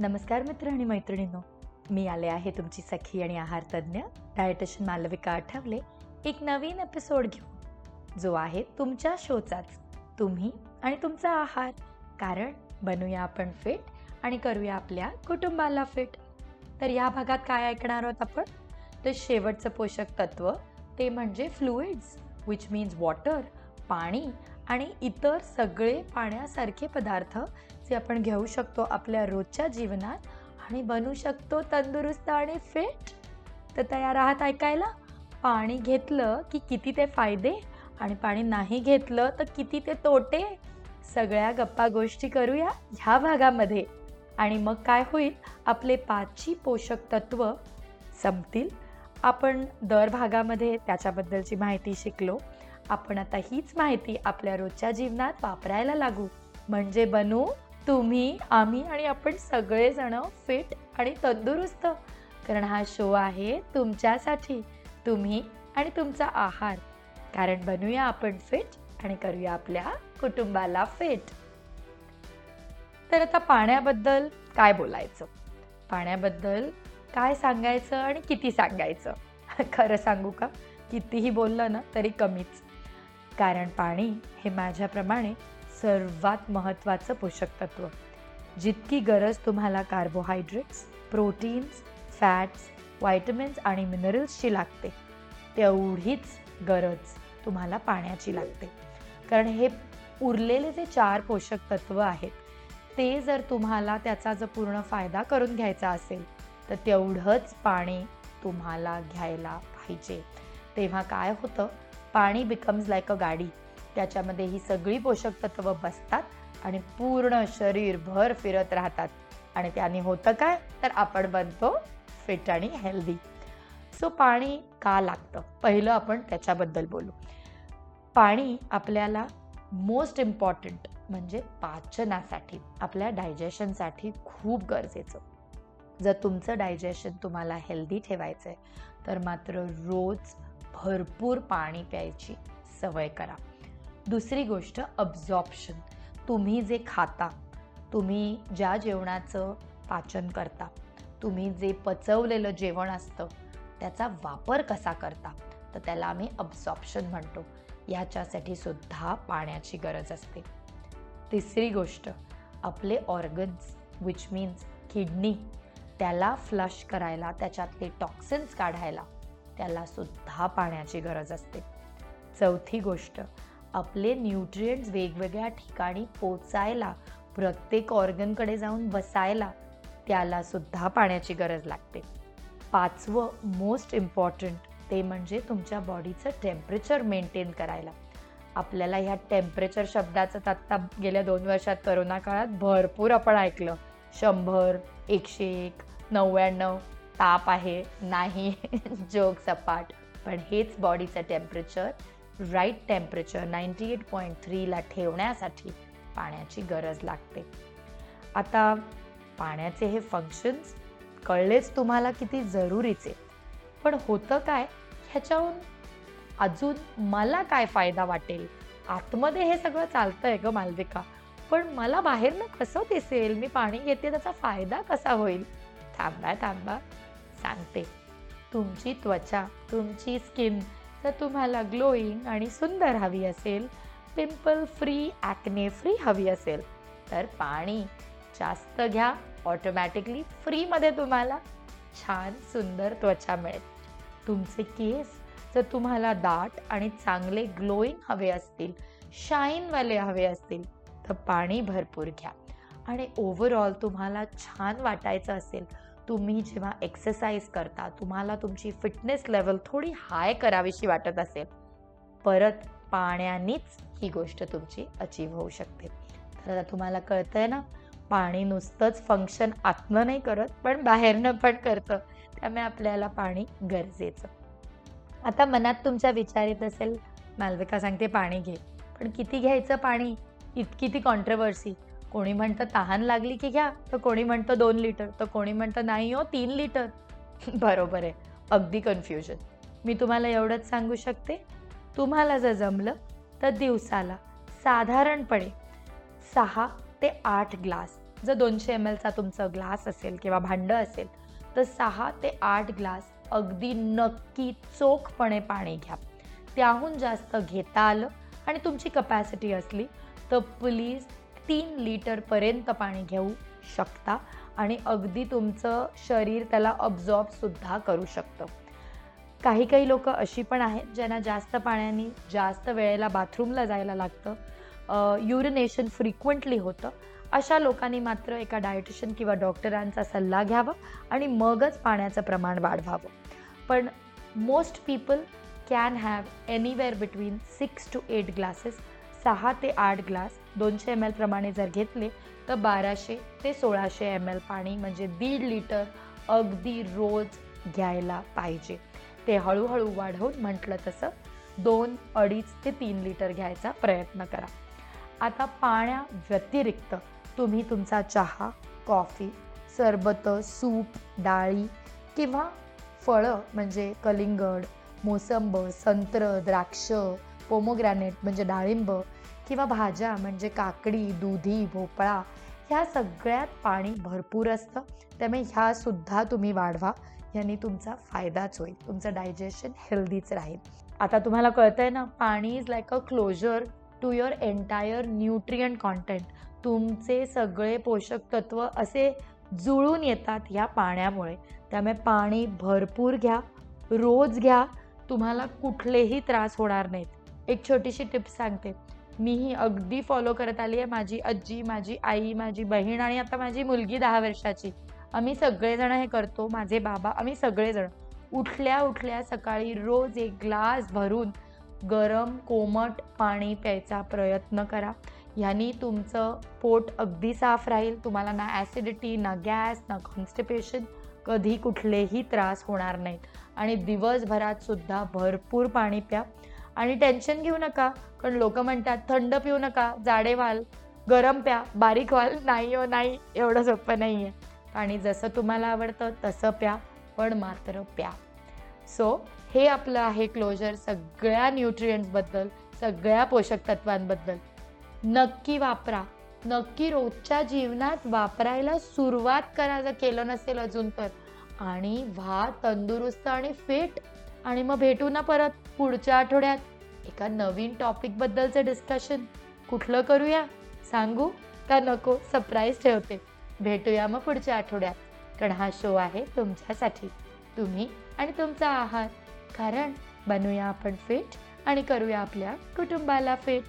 नमस्कार मित्र आणि मैत्रिणींनो. मी आले आहे तुमची सखी आणि आहार तज्ज्ञ डायटिशियन मालविका आठवले एक नवीन एपिसोड घेऊन. जो आहे तुमच्या शोचाच. तुम्ही आणि तुमचा आहार. कारण बनूया आपण फिट आणि करूया आपल्या कुटुंबाला फिट तर या भागात काय ऐकणार आहोत आपण? तर शेवटचं पोषक तत्व ते म्हणजे फ्लुइड्स विच मीन्स वॉटर पाणी आणि इतर सगळे पाण्यासारखे पदार्थ जे आपण घेऊ शकतो आपल्या रोजच्या जीवनात आणि बनू शकतो तंदुरुस्त आणि फिट तर तयार आहात ऐकायला? पाणी घेतलं की किती ते फायदे? आणि पाणी नाही घेतलं तर किती ते तोटे? सगळ्या गप्पा गोष्टी करूया ह्या भागामध्ये. आणि मग काय होईल? आपले पाचही पोषक तत्व संपतील. आपण दर भागामध्ये त्याच्याबद्दलची माहिती शिकलो. आपण आता हीच माहिती आपल्या रोजच्या जीवनात वापरायला लागू. म्हणजे बनू तुम्ही आम्ही आणि आपण सगळेजण फिट आणि तंदुरुस्त. कारण हा शो आहे तुमच्यासाठी. तुम्ही आणि तुमचा आहार. कारण बनूया आपण फिट आणि करूया आपल्या कुटुंबाला फिट तर आता पाण्याबद्दल काय बोलायचं? पाण्याबद्दल काय सांगायचं आणि किती सांगायचं? खरं सांगू का? कितीही बोललं ना तरी कमीच. कारण पाणी हे माझ्याप्रमाणे सर्वात महत्त्वाचं पोषक तत्व. जितकी गरज तुम्हाला कार्बोहायड्रेट्स प्रोटीन्स फॅट्स व्हायटमिन्स आणि मिनरल्सची लागते तेवढीच गरज तुम्हाला पाण्याची लागते. कारण हे उरलेले जे चार पोषक तत्व आहेत ते जर तुम्हाला त्याचा जर पूर्ण फायदा करून घ्यायचा असेल तर तेवढंच पाणी तुम्हाला घ्यायला पाहिजे. तेव्हा काय होतं? पाणी बिकम्स लाईक अ गाडी. त्याच्यामध्ये ही सगळी पोषक तत्व बसतात आणि पूर्ण शरीर भर फिरत राहतात. आणि त्याने होतं काय? तर आपण बनतो फिट आणि हेल्दी सो पाणी का लागतं? पहिलं आपण त्याच्याबद्दल बोलू. पाणी आपल्याला मोस्ट इम्पॉर्टंट म्हणजे पाचनासाठी आपल्या डायजेशनसाठी खूप गरजेचं. जर तुमचं डायजेशन तुम्हाला हेल्दी ठेवायचं आहे तर मात्र रोज भरपूर पाणी प्यायची सवय करा. दुसरी गोष्ट अब्झॉर्प्शन तुम्ही जे खाता तुम्ही ज्या जेवणाचं पाचन करता तुम्ही जे पचवलेलं जेवण असतं त्याचा वापर कसा करता तर त्याला आम्ही अब्झॉप्शन म्हणतो. याच्यासाठी सुद्धा पाण्याची गरज असते. तिसरी गोष्ट आपले ऑर्गन्स विच मीन्स किडनी त्याला फ्लश करायला त्याच्यातले टॉक्सिन्स काढायला त्याला सुद्धा पाण्याची गरज असते. चौथी गोष्ट आपले न्यूट्रियंट्स वेगवेगळ्या ठिकाणी पोचायला प्रत्येक ऑर्गनकडे जाऊन बसायला त्याला सुद्धा पाण्याची गरज लागते. पाचवं मोस्ट इम्पॉर्टंट ते म्हणजे तुमच्या बॉडीचं टेम्परेचर मेंटेन करायला. आपल्याला ह्या टेम्परेचर शब्दाचं आत्ता गेल्या दोन वर्षात करोना काळात भरपूर आपण ऐकलं. शंभर एकशे एक नव्याण्णव ताप आहे नाही जोक सपाट. पण हेच बॉडीचं temperature right temperature ninety eight point थ्रीला ठेवण्यासाठी पाण्याची गरज लागते. आता पाण्याचे हे फंक्शन्स कळलेच तुम्हाला किती जरुरीचे. पण होतं काय? ह्याच्याहून अजून मला काय फायदा वाटेल? आतमध्ये हे सगळं चालतं आहे ग मालविका. पण मला बाहेरनं कसं दिसेल? मी पाणी घेते त्याचा फायदा कसा होईल? थांबा थांबा. सांगते. तुमची त्वचा तुमची स्किन जर तुम्हाला ग्लोईंग आणि सुंदर हवी असेल पिंपल फ्री ॲक्ने फ्री हवी असेल तर पाणी जास्त घ्या. ऑटोमॅटिकली फ्रीमध्ये तुम्हाला छान सुंदर त्वचा मिळेल. तुमचे केस जर तुम्हाला दाट आणि चांगले ग्लोईंग हवे असतील शाईनवाले हवे असतील तर पाणी भरपूर घ्या. आणि ओव्हरऑल तुम्हाला छान वाटायचं असेल तुम्ही जेव्हा एक्सरसाइज करता तुम्हाला तुमची फिटनेस लेवल थोडी हाय करावीशी वाटत असेल. परत पाण्यानेच ही गोष्ट तुमची अचीव होऊ शकते. तर आता तुम्हाला कळतंय ना पाणी नुसतंच फंक्शन आतनं नाही करत पण बाहेरनं पण करतं. त्यामुळे आपल्याला पाणी गरजेचं. आता मनात तुमच्या विचार येत असेल मालविका सांगते पाणी घे. पण किती घ्यायचं पाणी? इतकी ती कॉन्ट्रवर्सी कोणी म्हणतं तहान लागली की घ्या तर कोणी म्हणतं दोन लिटर तर कोणी म्हणतं नाही हो तीन लिटर. बरोबर आहे. अगदी कन्फ्युजन मी तुम्हाला एवढंच सांगू शकते. तुम्हाला जर जमलं तर दिवसाला साधारणपणे सहा ते आठ ग्लास जर दोनशे एम एलचा तुमचं ग्लास असेल किंवा भांडं असेल तर सहा ते आठ ग्लास अगदी नक्की चोखपणे पाणी घ्या. त्याहून जास्त घेता आलं आणि तुमची कपॅसिटी असली तर प्लीज तीन लिटरपर्यंत पाणी घेऊ शकता आणि अगदी तुमचं शरीर त्याला अब्झॉर्बसुद्धा करू शकतं. काही काही लोक अशी पण आहेत ज्यांना जास्त पाण्याने जास्त वेळेला बाथरूमला जायला लागतं. युरिनेशन फ्रिक्वेंटली होतं. अशा लोकांनी मात्र एका डायटिशियन किंवा डॉक्टरांचा सल्ला घ्यावा आणि मगच पाण्याचं प्रमाण वाढवावं. पण most people can have anywhere between six to eight glasses सहा ते आठ ग्लास दोनशे एम प्रमाणे जर घेतले तर बाराशे ते सोळाशे एम एल पाणी म्हणजे दीड लिटर अगदी रोज घ्यायला पाहिजे. ते हळूहळू वाढवून म्हटलं तसं दोन अडीच ते तीन लिटर घ्यायचा प्रयत्न करा. आता पाण्या व्यतिरिक्त तुम्ही तुमचा चहा कॉफी सरबत सूप डाळी किंवा फळं म्हणजे कलिंगड मोसंब संत्र द्राक्ष पोमोग्रॅनेट म्हणजे डाळिंब किंवा भाज्या म्हणजे काकडी दुधी भोपळा ह्या सगळ्यात पाणी भरपूर असतं. त्यामुळे ह्यासुद्धा तुम्ही वाढवा. यांनी तुमचा फायदाच होईल. तुमचं डायजेशन हेल्दीच राहील. आता तुम्हाला कळतंय ना पाणी is like a closer to your entire nutrient content तुमचे सगळे पोषक तत्व असे जुळून येतात ह्या पाण्यामुळे. त्यामुळे पाणी भरपूर घ्या रोज घ्या. तुम्हाला कुठलेही त्रास होणार नाहीत. एक छोटीशी टिप्स सांगते. मी ही अगदी फॉलो करत आली आहे माझी आजी माझी आई माझी बहीण आणि आता माझी मुलगी दहा वर्षाची. आम्ही सगळेजण हे करतो माझे बाबा आम्ही सगळेजण. उठल्या उठल्या सकाळी रोज एक ग्लास भरून गरम कोमट पाणी प्यायचा प्रयत्न करा. ह्यानी तुमचं पोट अगदी साफ राहील. तुम्हाला ना ॲसिडिटी ना गॅस ना कॉन्स्टिपेशन कधी कुठलेही त्रास होणार नाहीत. आणि दिवसभरात सुद्धा भरपूर पाणी प्या. आणि टेन्शन घेऊ नका. कारण लोक म्हणतात थंड पिऊ नका जाडे व्हाल गरम प्या बारीक व्हाल. नाही हो नाही एवढं सोपं नाही आहे पाणी जसं तुम्हाला आवडतं तसं प्या पण मात्र प्या. सो हे आपलं आहे क्लोजर सगळ्या न्यूट्रियंट्सबद्दल सगळ्या पोषक तत्वांबद्दल. नक्की वापरा. नक्की रोजच्या जीवनात वापरायला सुरुवात करा जर केलं नसेल अजून तर. आणि व्हा तंदुरुस्त आणि फिट आणि मग भेटू ना परत पुढच्या आठवड्यात. एका नवीन टॉपिकबद्दलचं डिस्कशन कुठलं करूया? सांगू का नको? सरप्राईज ठेवते. भेटूया मग पुढच्या आठवड्यात. कारण हा शो आहे तुमच्यासाठी. तुम्ही आणि तुमचा आहार. कारण बनूया आपण फिट आणि करूया आपल्या कुटुंबाला फिट